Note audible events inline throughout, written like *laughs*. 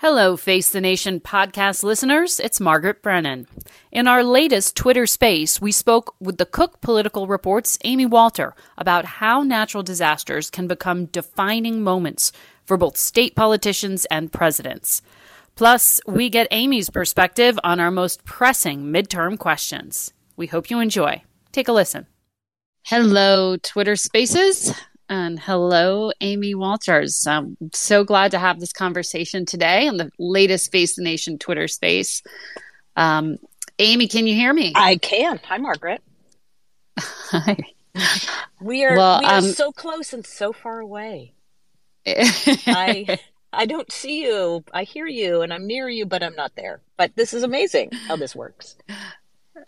Hello, Face the Nation podcast listeners. It's Margaret Brennan. In our latest Twitter space, we spoke with the Cook Political Report's Amy Walter about how natural disasters can become defining moments for both state politicians and presidents. Plus, we get Amy's perspective on our most pressing midterm questions. We hope you enjoy. Take a listen. Hello, Twitter Spaces. And hello, Amy Walters. I'm so glad to have this conversation today on the latest Face the Nation Twitter space. Um, Amy, can you hear me? I can. Hi, Margaret. Hi. We are well, we are um, so close and so far away. *laughs* I I don't see you. I hear you and I'm near you, but I'm not there. But this is amazing how this works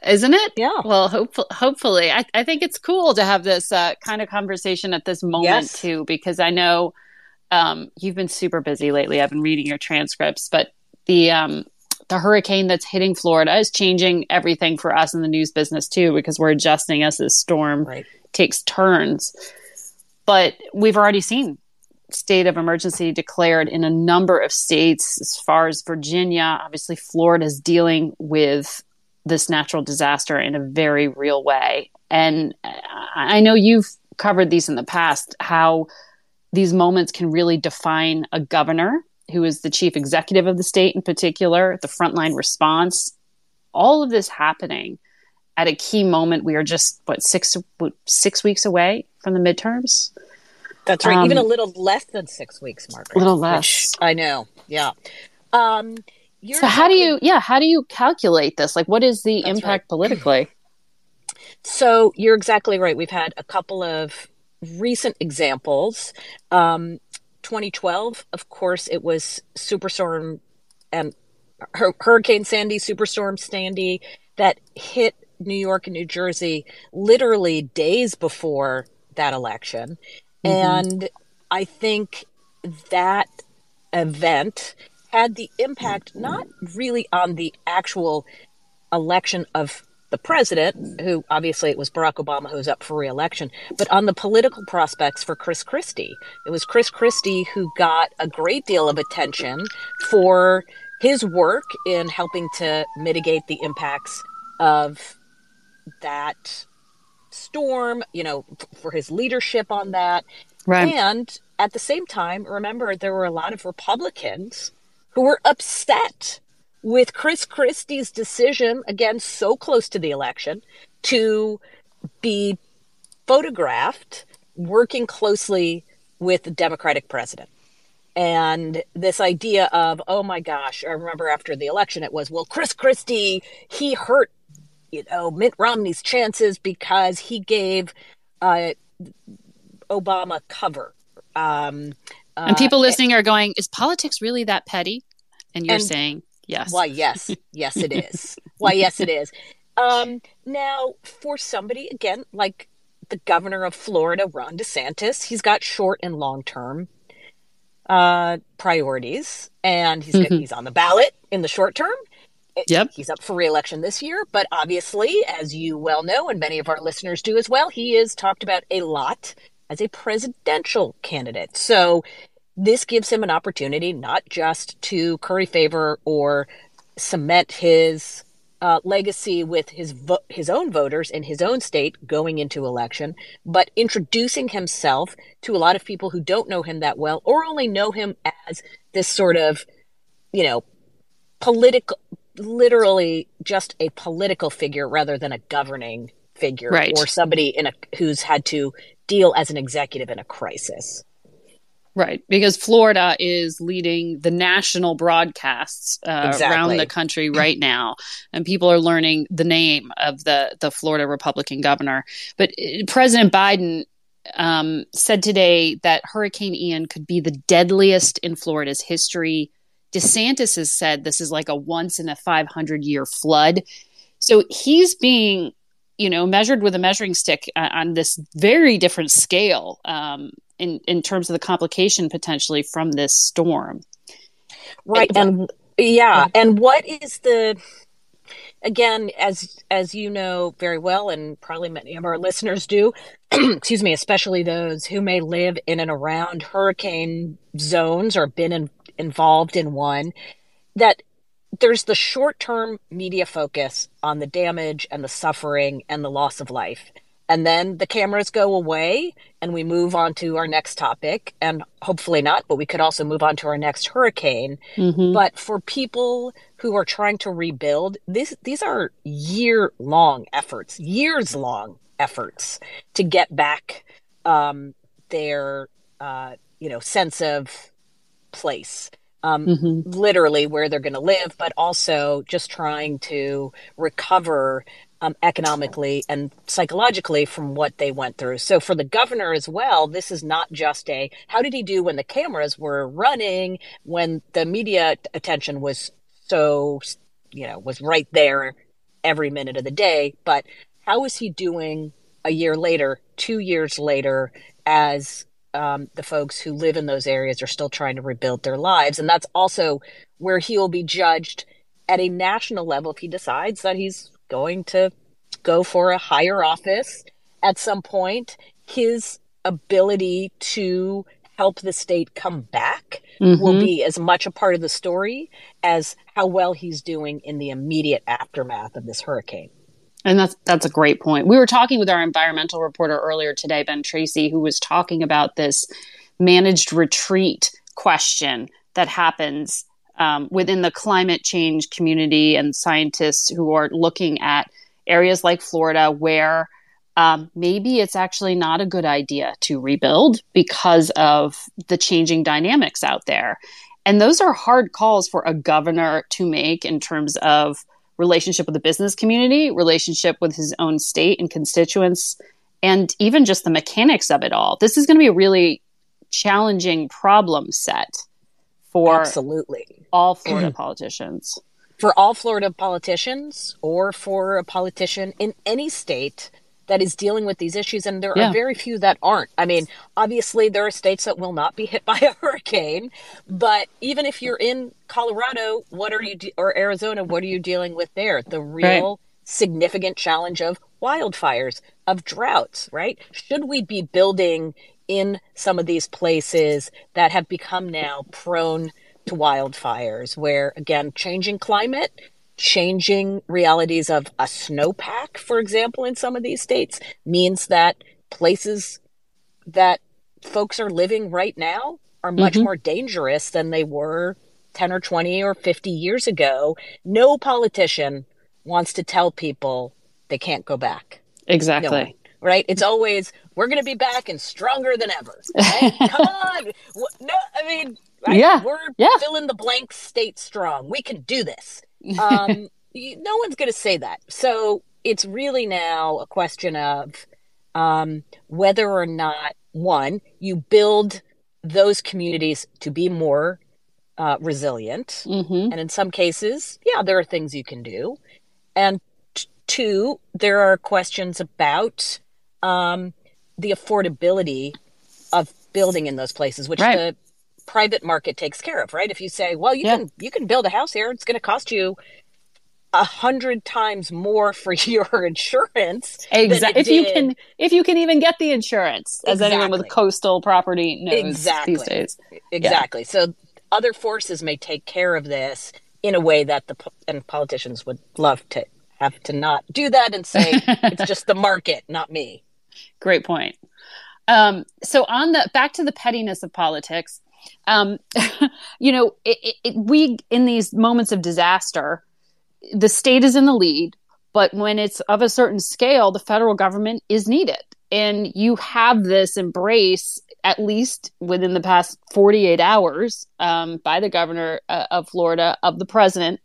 isn't it? Yeah. Well, hopefully, hopefully, I, I think it's cool to have this uh, kind of conversation at this moment yes. too, because I know um, you've been super busy lately. I've been reading your transcripts, but the um, the hurricane that's hitting Florida is changing everything for us in the news business too, because we're adjusting as this storm right. takes turns. But we've already seen state of emergency declared in a number of states as far as Virginia. Obviously, Florida is dealing with this natural disaster in a very real way. And I know you've covered these in the past, how these moments can really define a governor who is the chief executive of the state in particular, the frontline response, all of this happening at a key moment. We are just what six six weeks away from the midterms. That's right. Um, Even a little less than six weeks, Margaret. A little less. I know. Yeah. Um, so how do you yeah how do you calculate this? Like what is the impact right. politically? *clears throat* So you're exactly right. We've had a couple of recent examples. Um, 2012 of course it was superstorm and hurricane sandy superstorm sandy that hit new york and new jersey literally days before that election. Mm-hmm. and i think that event had the impact not really on the actual election of the president, who obviously it was Barack Obama who's up for reelection, but on the political prospects for Chris Christie. It was Chris Christie who got a great deal of attention for his work in helping to mitigate the impacts of that storm, you know, for his leadership on that. Right. And at the same time, remember, there were a lot of Republicans who were upset with Chris Christie's decision, again, so close to the election, to be photographed working closely with the Democratic president. And this idea of, oh my gosh, I remember after the election, it was, well, Chris Christie, he hurt, you know, Mitt Romney's chances because he gave uh, Obama cover. Um, and people uh, listening are going, is politics really that petty? And you're and saying yes. Why, yes. Yes, it is. why, yes, it is. Um, now, for somebody, again, like the governor of Florida, Ron DeSantis, he's got short and long term uh, priorities, and he's, mm-hmm. he's on the ballot in the short term. Yep. He's up for reelection this year, but obviously, as you well know, and many of our listeners do as well, he is talked about a lot as a presidential candidate. So this gives him an opportunity not just to curry favor or cement his uh, legacy with his vo- his own voters in his own state going into election, but introducing himself to a lot of people who don't know him that well or only know him as this sort of, you know, political, literally just a political figure rather than a governing figure right. or somebody in a who's had to deal as an executive in a crisis. Right, because Florida is leading the national broadcasts uh, exactly. around the country right *laughs* now, and people are learning the name of the the Florida Republican governor. But uh, President Biden um, said today that Hurricane Ian could be the deadliest in Florida's history. DeSantis has said this is like a once in a 500 year flood. So he's being, you know, measured with a measuring stick uh, on this very different scale. Um, in in terms of the complication potentially from this storm. Right, and yeah, and what is the again as as you know very well and probably many of our listeners do *clears throat* excuse me especially those who may live in and around hurricane zones or been in, involved in one that there's the short-term media focus on the damage and the suffering and the loss of life. And then the cameras go away and we move on to our next topic. And hopefully not but we could also move on to our next hurricane. Mm-hmm. but for people who are trying to rebuild this these are year long efforts years long efforts to get back um, their uh, you know sense of place um, mm-hmm. literally where they're going to live, but also just trying to recover um, economically and psychologically from what they went through. So for the governor as well, this is not just a how did he do when the cameras were running, when the media attention was so, you know, was right there every minute of the day, but how is he doing a year later, two years later, as um, the folks who live in those areas are still trying to rebuild their lives? And that's also where he will be judged at a national level if he decides that he's going to go for a higher office at some point, his ability to help the state come back mm-hmm. will be as much a part of the story as how well he's doing in the immediate aftermath of this hurricane. And that's that's a great point. We were talking with our environmental reporter earlier today, Ben Tracy, who was talking about this managed retreat question that happens um, within the climate change community and scientists who are looking at areas like Florida where um, maybe it's actually not a good idea to rebuild because of the changing dynamics out there. And those are hard calls for a governor to make in terms of relationship with the business community, relationship with his own state and constituents, and even just the mechanics of it all. This is going to be a really challenging problem set for absolutely all Florida *clears throat* politicians. For all Florida politicians, or for a politician in any state that is dealing with these issues, and there yeah. are very few that aren't. I mean, obviously, there are states that will not be hit by *laughs* a hurricane, but even if you're in Colorado, what are you, de- or Arizona, what are you dealing with there? The real right. significant challenge of wildfires, of droughts, right? Should we be building in some of these places that have become now prone to wildfires, where again, changing climate, changing realities of a snowpack, for example, in some of these states means that places that folks are living right now are much mm-hmm. more dangerous than they were 10 or 20 or 50 years ago. No politician wants to tell people they can't go back. Exactly. No right? It's always we're going to be back and stronger than ever. Right? *laughs* Come on, no, I mean, right? yeah, we're yeah. fill in the blank state strong. We can do this. Um, *laughs* no one's going to say that. So it's really now a question of um, whether or not one you build those communities to be more uh, resilient, mm-hmm. and in some cases, yeah, there are things you can do, and t- two, there are questions about um, the affordability of building in those places, which right. the private market takes care of, right? If you say, well, you yeah. can you can build a house here, it's going to cost you a hundred times more for *laughs* your insurance. Exactly. If you can, if you can even get the insurance, as exactly. anyone with coastal property knows exactly. these days. Exactly. Yeah. So other forces may take care of this in a way that the and politicians would love to have to not do that and say *laughs* it's just the market, not me. Great point. Um, so on the back to the pettiness of politics, um, *laughs* you know, it, it, we in these moments of disaster, the state is in the lead, but when it's of a certain scale, the federal government is needed, and you have this embrace at least within the past 48 hours um, by the governor uh, of Florida of the president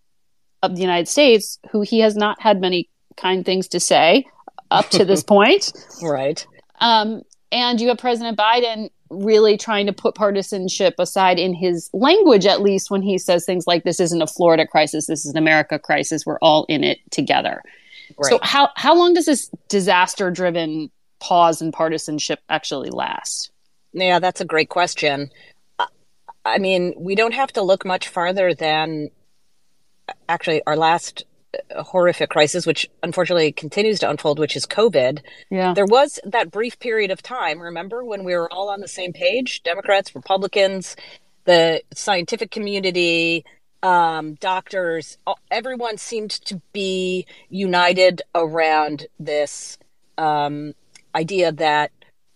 of the United States, who he has not had many kind things to say up to this *laughs* point. Right. Um, and you have President Biden really trying to put partisanship aside in his language, at least when he says things like, "This isn't a Florida crisis. This is an America crisis. We're all in it together." Right. So, how how long does this disaster-driven pause in partisanship actually last? Yeah, that's a great question. I mean, we don't have to look much farther than actually our last uh, horrific crisis, which unfortunately continues to unfold, which is COVID. Yeah. There was that brief period of time, remember, when we were all on the same page Democrats, Republicans, the scientific community, um, doctors, everyone seemed to be united around this um, idea that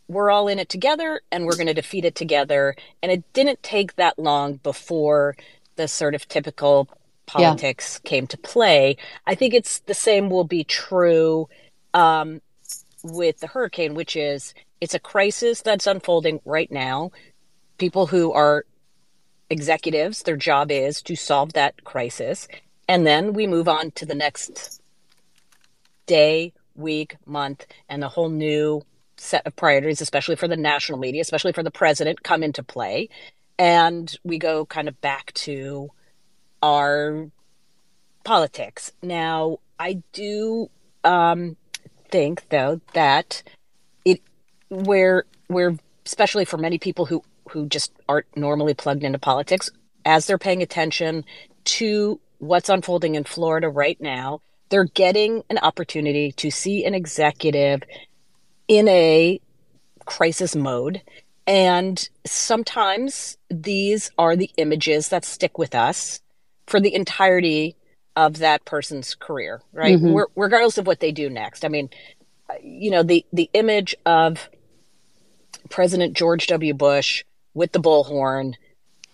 we're all in it together and we're going to defeat it together. And it didn't take that long before the sort of typical politics yeah. came to play. I think it's the same will be true um, with the hurricane, which is it's a crisis that's unfolding right now. People who are executives, their job is to solve that crisis. And then we move on to the next day, week, month, and a whole new set of priorities, especially for the national media, especially for the president, come into play. And we go kind of back to our politics. Now, I do um, think, though, that it where where especially for many people who who just aren't normally plugged into politics, as they're paying attention to what's unfolding in Florida right now, they're getting an opportunity to see an executive in a crisis mode. And sometimes these are the images that stick with us for the entirety of that person's career, right? Mm-hmm. regardless of what they do next. I mean, you know, the the image of President George W. Bush with the bullhorn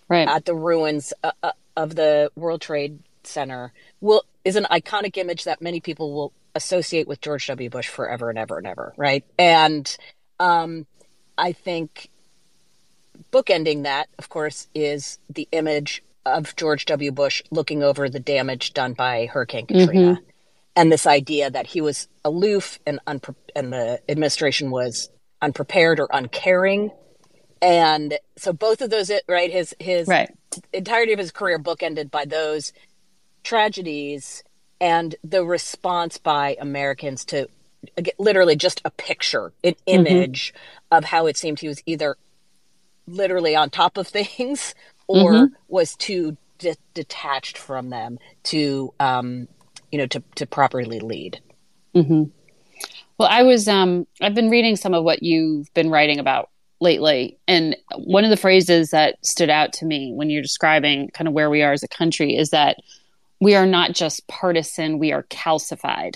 right. at the ruins uh, uh, of the World Trade Center will is an iconic image that many people will associate with George W. Bush forever and ever and ever, right? And um, I think bookending that, of course, is the image of George W. Bush looking over the damage done by Hurricane Katrina, mm-hmm. and this idea that he was aloof and unpre- and the administration was unprepared or uncaring, and so both of those, right? His his right. entirety of his career bookended by those tragedies and the response by Americans to literally just a picture, an mm-hmm. image mm-hmm. of how it seemed he was either literally on top of *laughs* things or mm-hmm. was too de- detached from them to um, you know to to properly lead. Mm-hmm. Well, I was um, I've been reading some of what you've been writing about lately, and one of the phrases that stood out to me when you're describing kind of where we are as a country is that we are not just partisan; we are calcified.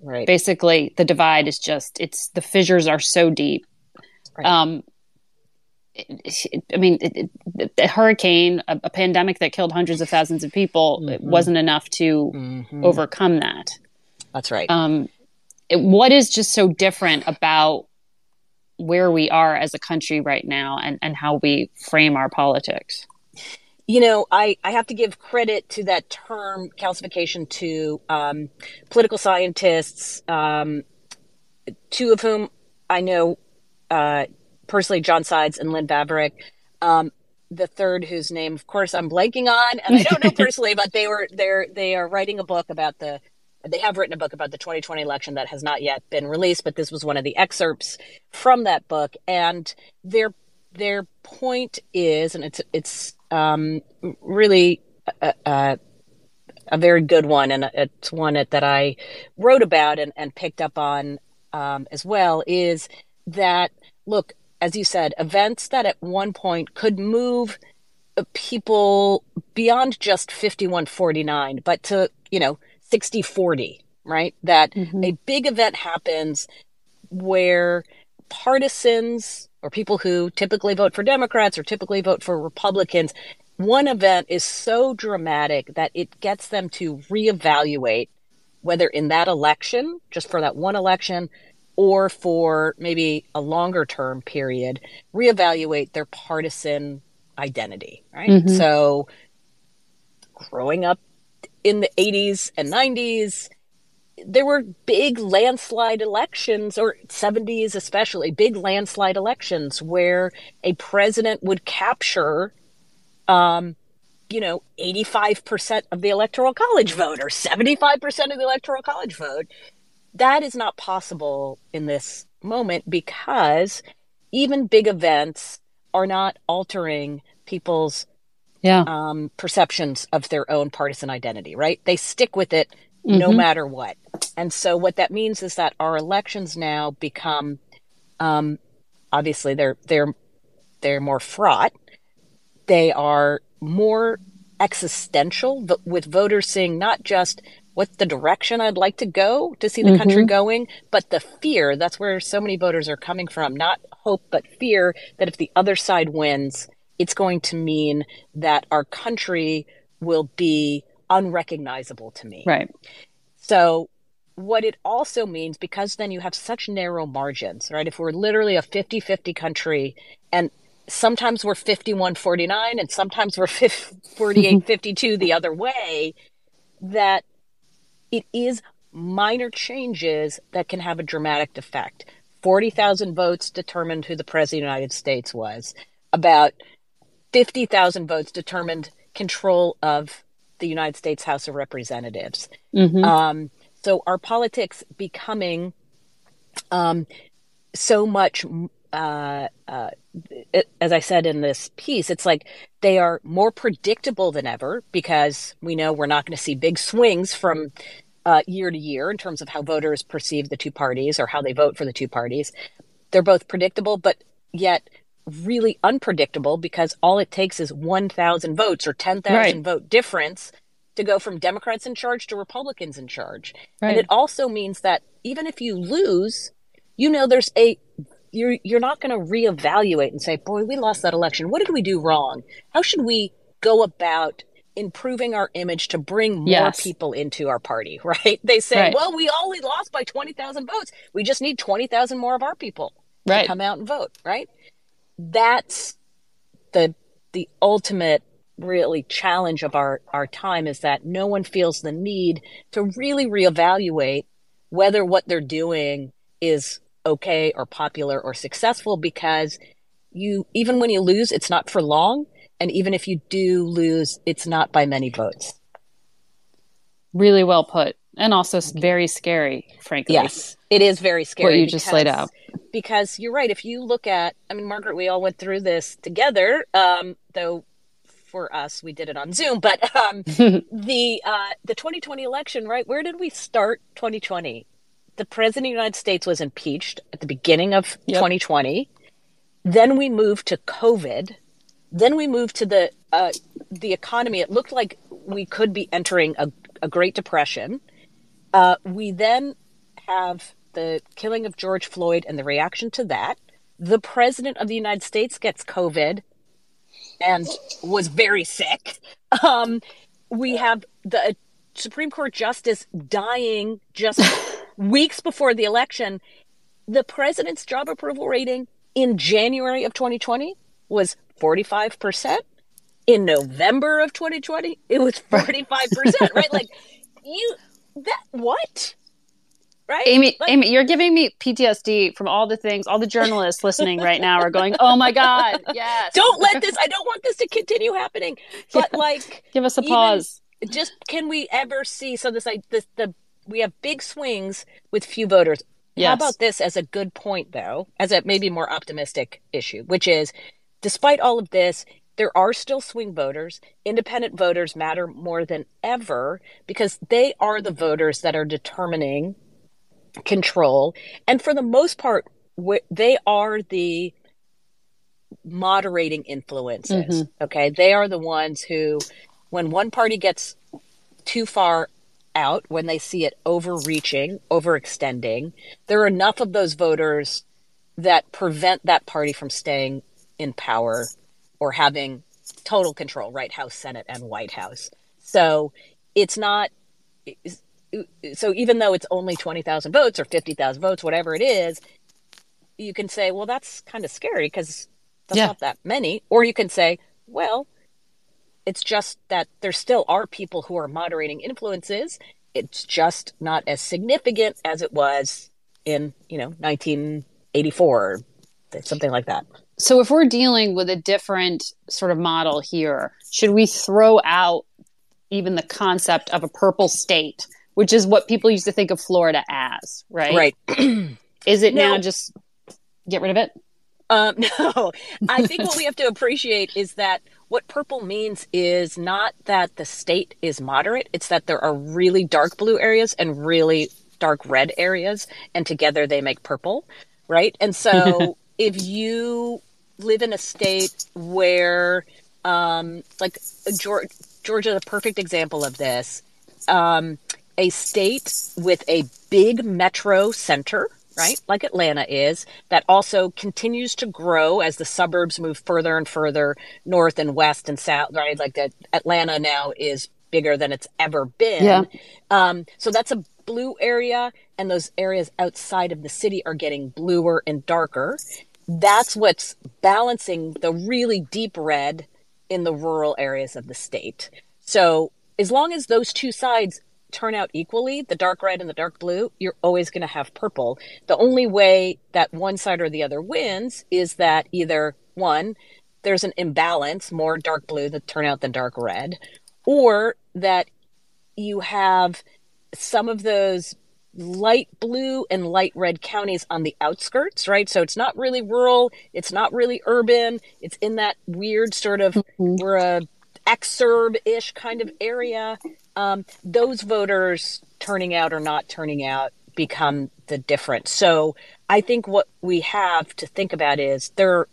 Right. Basically, the divide is just it's the fissures are so deep. Right. Um, I mean, a hurricane, a, a, pandemic that killed hundreds of thousands of people, mm-hmm. it wasn't enough to mm-hmm. overcome that. That's right. Um, it, what is just so different about where we are as a country right now and, and how we frame our politics? You know, I, I have to give credit to that term calcification to um, political scientists, um, two of whom I know uh, personally John Sides and Lynn Vavreck. Um, the third, whose name, of course, I'm blanking on, and I don't know *laughs* personally, but they were they're they are writing a book about the. They have written a book about the 2020 election that has not yet been released, but this was one of the excerpts from that book, and their their point is, and it's it's um, really uh, uh, a very good one, and it's one that I wrote about and, and picked up on um, as well. Is that look, as you said, events that at one point could move people beyond just 5149, but to, you know, 60 40, right? That mm-hmm. a big event happens where partisans or people who typically vote for Democrats or typically vote for Republicans, one event is so dramatic that it gets them to reevaluate whether in that election, just for that one election, or for maybe a longer term period, reevaluate their partisan identity, right? Mm-hmm. So growing up in the 80s and 90s, there were big landslide elections, or 70s especially, big landslide elections where a president would capture, um, you know, 85% of the electoral college vote or 75% of the electoral college vote. That is not possible in this moment because even big events are not altering people's yeah. um, perceptions of their own partisan identity, right? They stick with it mm-hmm. no matter what. And so what that means is that our elections now become um, obviously they're they're they're more fraught. They are more existential with voters seeing not just what's the direction I'd like to go to see the mm-hmm. country going, but the fear. That's where so many voters are coming from. Not hope, but fear that if the other side wins, it's going to mean that our country will be unrecognizable to me. Right. So what it also means because then you have such narrow margins, right? If we're literally a 50-50 country and sometimes we're 51-49 and sometimes we're 48-52 the other way that it is minor changes that can have a dramatic effect. 40,000 votes determined who the president of the United States was. About 50,000 votes determined control of the United States House of Representatives. Mm-hmm. Um, so our politics becoming um, so much, uh, uh, it, as I said in this piece, it's like they are more predictable than ever because we know we're not going to see big swings from uh, year to year in terms of how voters perceive the two parties or how they vote for the two parties. They're both predictable, but yet really unpredictable because all it takes is 1,000 votes or 10,000 right. vote difference to go from Democrats in charge to Republicans in charge. Right. And it also means that even if you lose, you know there's a you're you're not going to reevaluate and say, "Boy, we lost that election. What did we do wrong? How should we go about improving our image to bring more yes. people into our party, *laughs* right? They say, right. well, we only lost by 20,000 votes. We just need 20,000 more of our people right. to come out and vote, right? That's the the ultimate really challenge of our our time is that no one feels the need to really reevaluate whether what they're doing is okay or popular or successful because you even when you lose it's not for long and even if you do lose, it's not by many votes. Really well put. And also very scary, frankly. Yes, it is very scary. What you just laid out. Because you're right. If you look at, I mean, Margaret, we all went through this together, um, though for us, we did it on Zoom. But um, *laughs* the uh, the 2020 election, right? Where did we start 2020? The president of the United States was impeached at the beginning of yep. 2020. Then we moved to COVID then we moved to the uh, the economy. It looked like we could be entering a, a Great Depression. Uh, we then have the killing of George Floyd and the reaction to that. The president of the United States gets COVID and was very sick. Um, we have the Supreme Court justice dying just *laughs* weeks before the election. The president's job approval rating in January of 2020 was 45%. In November of 2020, it was 45%, right? Like, *laughs* you, that, what? Right? Amy, like, Amy, you're giving me PTSD from all the things, all the journalists listening right now are going, oh my God, *laughs* yes. Don't let this, I don't want this to continue happening. *laughs* But yeah. like, give us a pause. Just can we ever see? So, this, like, this, the, we have big swings with few voters. Yes. How about this as a good point, though, as a maybe more optimistic issue, which is despite all of this, there are still swing voters. Independent voters matter more than ever because they are the voters that are determining control. And for the most part, they are the moderating influences. Mm-hmm. Okay. They are the ones who, when one party gets too far out, when they see it overreaching, overextending, there are enough of those voters that prevent that party from staying in power or having total control, right? House, Senate, and White House. So it's not. So even though it's only twenty thousand votes or fifty thousand votes, whatever it is, you can say, well, that's kind of scary because that's yeah. not that many. Or you can say, well, it's just that there still are people who are moderating influences. It's just not as significant as it was in, you know, 1984, something like that. So if we're dealing with a different sort of model here, should we throw out even the concept of a purple state, which is what people used to think of Florida as, right? Right. *clears throat* is it no. now just get rid of it? Um, *laughs* no, I think what we have to appreciate is that what purple means is not that the state is moderate, it's that there are really dark blue areas and really dark red areas, and together they make purple, right? And so *laughs* if you live in a state where, um, like Georgia, Georgia is a perfect example of this, um, a state with a big metro center right? Like Atlanta is, that also continues to grow as the suburbs move further and further north and west and south, right? Like that Atlanta now is bigger than it's ever been. Yeah. Um, so that's a blue area, and those areas outside of the city are getting bluer and darker. That's what's balancing the really deep red in the rural areas of the state. So as long as those two sides turn out equally, the dark red and the dark blue, you're always going to have purple. The only way that one side or the other wins is that either one, there's an imbalance, more dark blue that turn out than dark red, or that you have some of those light blue and light red counties on the outskirts, right? So it's not really rural, it's not really urban, it's in that weird sort of mm-hmm. we're a exurb ish kind of area um, those voters turning out or not turning out become the difference. So I think what we have to think about is there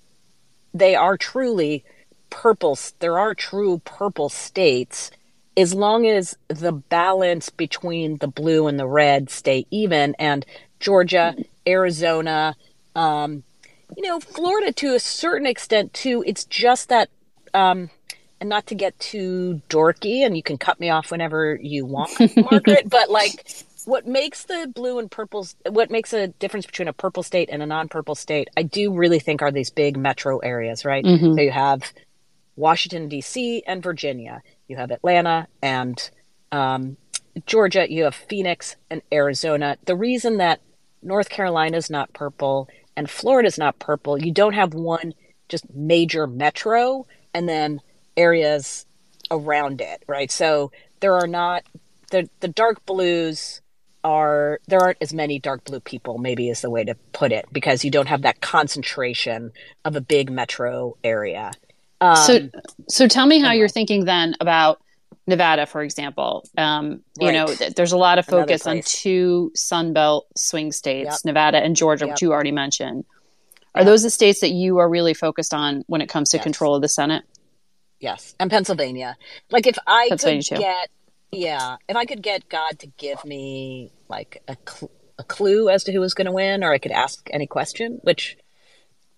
they are truly purple there are true purple states as long as the balance between the blue and the red stay even and Georgia, Arizona, um, you know, Florida to a certain extent too, it's just that um, and not to get too dorky, and you can cut me off whenever you want, Margaret, *laughs* but like what makes the blue and purples what makes a difference between a purple state and a non-purple state i do really think are these big metro areas right mm-hmm. so you have washington d.c and virginia you have atlanta and um, georgia you have phoenix and arizona the reason that north carolina is not purple and florida is not purple you don't have one just major metro and then areas around it, right? So there are not the the dark blues are there aren't as many dark blue people maybe is the way to put it because you don't have that concentration of a big metro area. Um, so so tell me how you're thinking then about Nevada, for example. Um, you know, th- there's a lot of focus on two Sunbelt swing states, yep. Nevada and Georgia, yep. which you already mentioned. Are yep. those the states that you are really focused on when it comes to yes. control of the Senate? Yes, and Pennsylvania. Like if I could too. get, yeah, if I could get God to give me like a, cl- a clue as to who was going to win, or I could ask any question, which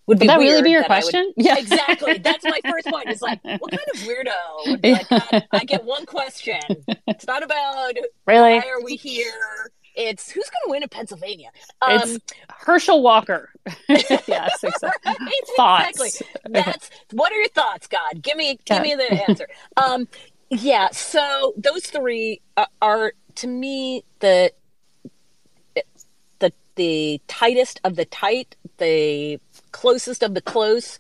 would, be that really be your question? Would, *laughs* yeah, exactly. That's my first point. It's like, what kind of weirdo would be like, *laughs* I get one question. It's not about really why are we here. It's who's going to win in Pennsylvania? Um, it's Herschel Walker. *laughs* yes, exactly. Thoughts. Exactly. That's what are your thoughts, God? Give me, give me the answer. Um, yeah. So those three are, are to me the the tightest of the tight, the closest of the close.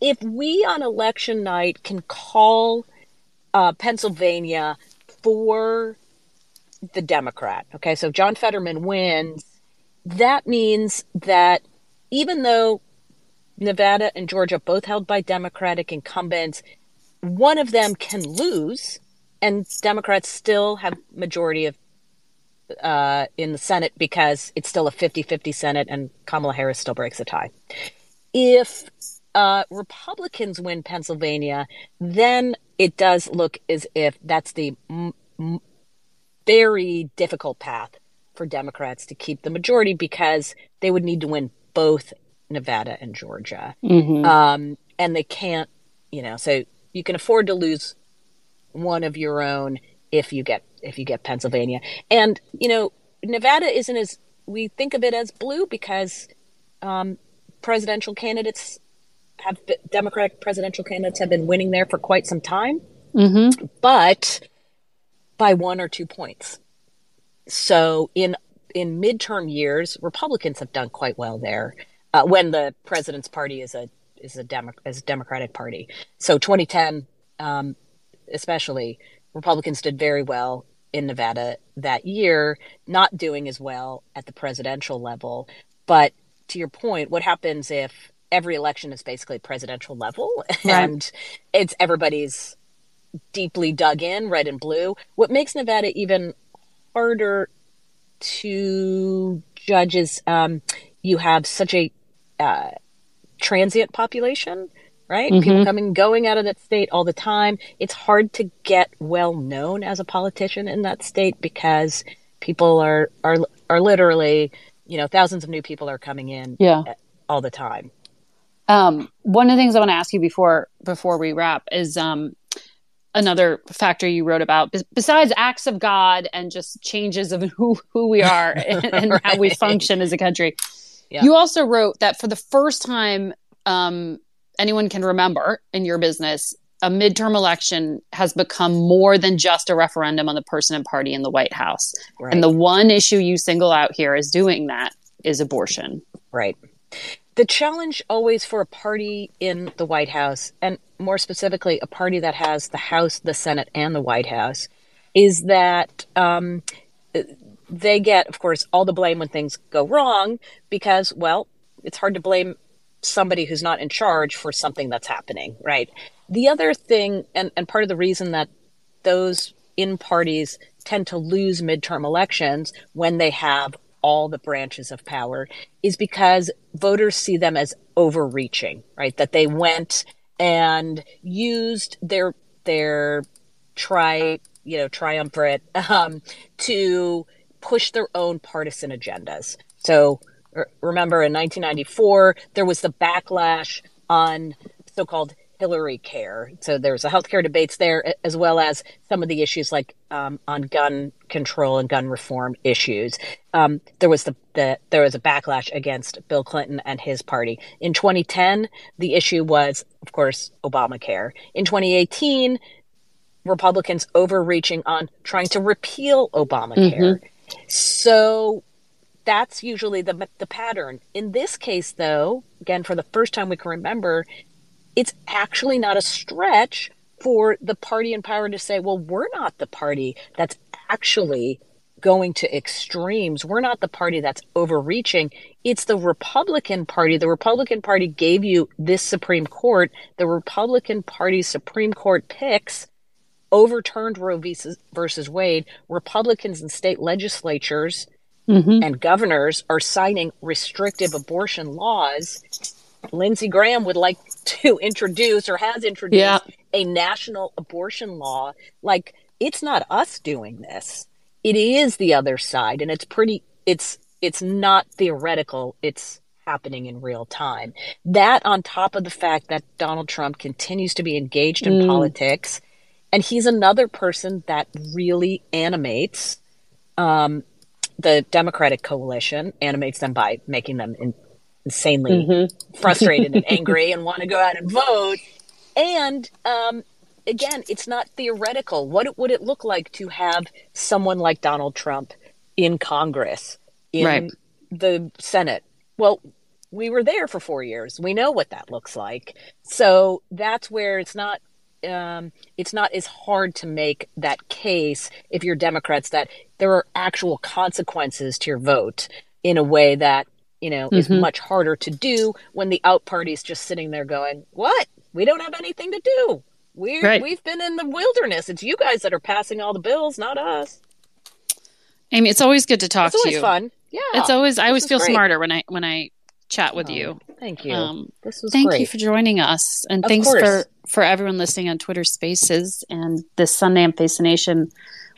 If we on election night can call uh, Pennsylvania for the Democrat. Okay, so John Fetterman wins. That means that even though Nevada and Georgia both held by Democratic incumbents, one of them can lose, and Democrats still have majority of uh, in the Senate because it's still a 50-50 Senate, and Kamala Harris still breaks the tie. If uh, Republicans win Pennsylvania, then it does look as if that's the m- m- very difficult path for Democrats to keep the majority because they would need to win both Nevada and Georgia. Mm-hmm. Um, and they can't, you know, so you can afford to lose one of your own if you get if you get Pennsylvania. And you know, Nevada isn't as we think of it as blue because um, presidential candidates have Democratic presidential candidates have been winning there for quite some time, mm-hmm. but by one or two points. So in in midterm years, Republicans have done quite well there uh, when the president's party is a is a, Demo- is a Democratic party. So 2010, um, especially, Republicans did very well in Nevada that year, not doing as well at the presidential level. But to your point, what happens if every election is basically presidential level *laughs* right. and it's everybody's deeply dug in, red and blue? What makes Nevada even harder to judge is um, you have such a uh, transient population right? Mm-hmm. People coming going out of that state all the time. It's hard to get well known as a politician in that state because people are are are literally, you know, thousands of new people are coming in yeah. all the time. Um, one of the things I want to ask you before before we wrap is um, another factor you wrote about besides acts of God and just changes of *laughs* who who we are *laughs* and, and right. how we function as a country. Yeah. You also wrote that for the first time um, anyone can remember in your business, a midterm election has become more than just a referendum on the person and party in the White House. Right. And the one issue you single out here is doing that is abortion. Right. The challenge always for a party in the White House, and more specifically, a party that has the House, the Senate, and the White House, is that um, they get, of course, all the blame when things go wrong because, well, it's hard to blame somebody who's not in charge for something that's happening, right? The other thing, and, and part of the reason that those in parties tend to lose midterm elections when they have all the branches of power is because voters see them as overreaching, right? That they went and used their their tri you know triumvirate um, to push their own partisan agendas. So remember in 1994, there was the backlash on so called Hillary care. So there's a healthcare debates there, as well as some of the issues like um, on gun control and gun reform issues. Um, there was the, the there was a backlash against Bill Clinton and his party. In 2010, the issue was, of course, Obamacare. In 2018, Republicans overreaching on trying to repeal Obamacare. Mm-hmm. So that's usually the the pattern. In this case, though, again for the first time we can remember, it's actually not a stretch for the party in power to say, "Well, we're not the party that's actually going to extremes. We're not the party that's overreaching. It's the Republican Party. The Republican Party gave you this Supreme Court. The Republican Party Supreme Court picks overturned Roe versus Wade. Republicans in state legislatures mm-hmm. and governors are signing restrictive abortion laws. Lindsey Graham would like to *laughs* introduce or has introduced yeah. a national abortion law. Like, it's not us doing this. It is the other side. And it's pretty, it's, it's not theoretical. It's happening in real time. That on top of the fact that Donald Trump continues to be engaged in mm. politics. And he's another person that really animates um, the Democratic coalition animates them by making them in, insanely mm-hmm. frustrated and *laughs* angry and want to go out and vote. And um, again, it's not theoretical. What would it look like to have someone like Donald Trump in Congress, in right. the Senate? Well, we were there for four years. We know what that looks like. So that's where it's not um, it's not as hard to make that case if you're Democrats that there are actual consequences to your vote in a way that you know mm-hmm. is much harder to do when the out party is just sitting there going, "What? We don't have anything to do. We right. we've been in the wilderness. It's you guys that are passing all the bills, not us. Amy, it's always good to talk it's to you. Fun, yeah. It's always I always feel great. smarter when I when I chat with oh, you. Thank you. Um, this was thank great. you for joining us, and of thanks course. for for everyone listening on Twitter Spaces and this Sunday on Face the Nation.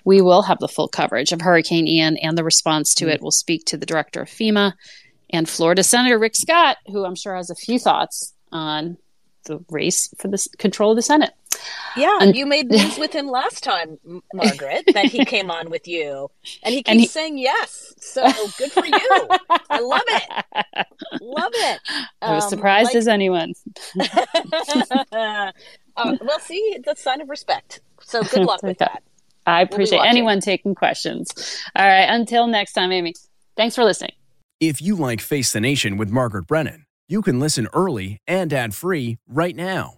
We will have the full coverage of Hurricane Ian and the response to mm-hmm. it. We'll speak to the director of FEMA and Florida Senator Rick Scott, who I'm sure has a few thoughts on the race for the control of the Senate. Yeah, and, you made *laughs* news with him last time, Margaret, that he came on with you, and he *laughs* keeps and he, saying yes. So good for you. I love it. Love it. *laughs* I was um, surprised like, as anyone. uh, well, see, it's a sign of respect. So good luck with that. I appreciate we'll anyone taking questions. All right, until next time, Amy. Thanks for listening. If you like Face the Nation with Margaret Brennan, you can listen early and ad free right now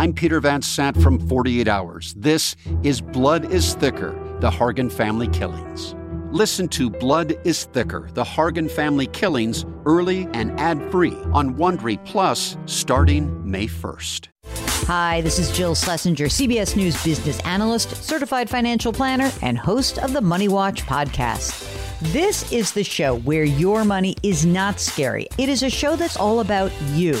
I'm Peter Van Sant from 48 Hours. This is Blood is Thicker The Hargan Family Killings. Listen to Blood is Thicker The Hargan Family Killings early and ad free on Wondery Plus starting May 1st. Hi, this is Jill Schlesinger, CBS News business analyst, certified financial planner, and host of the Money Watch podcast. This is the show where your money is not scary. It is a show that's all about you.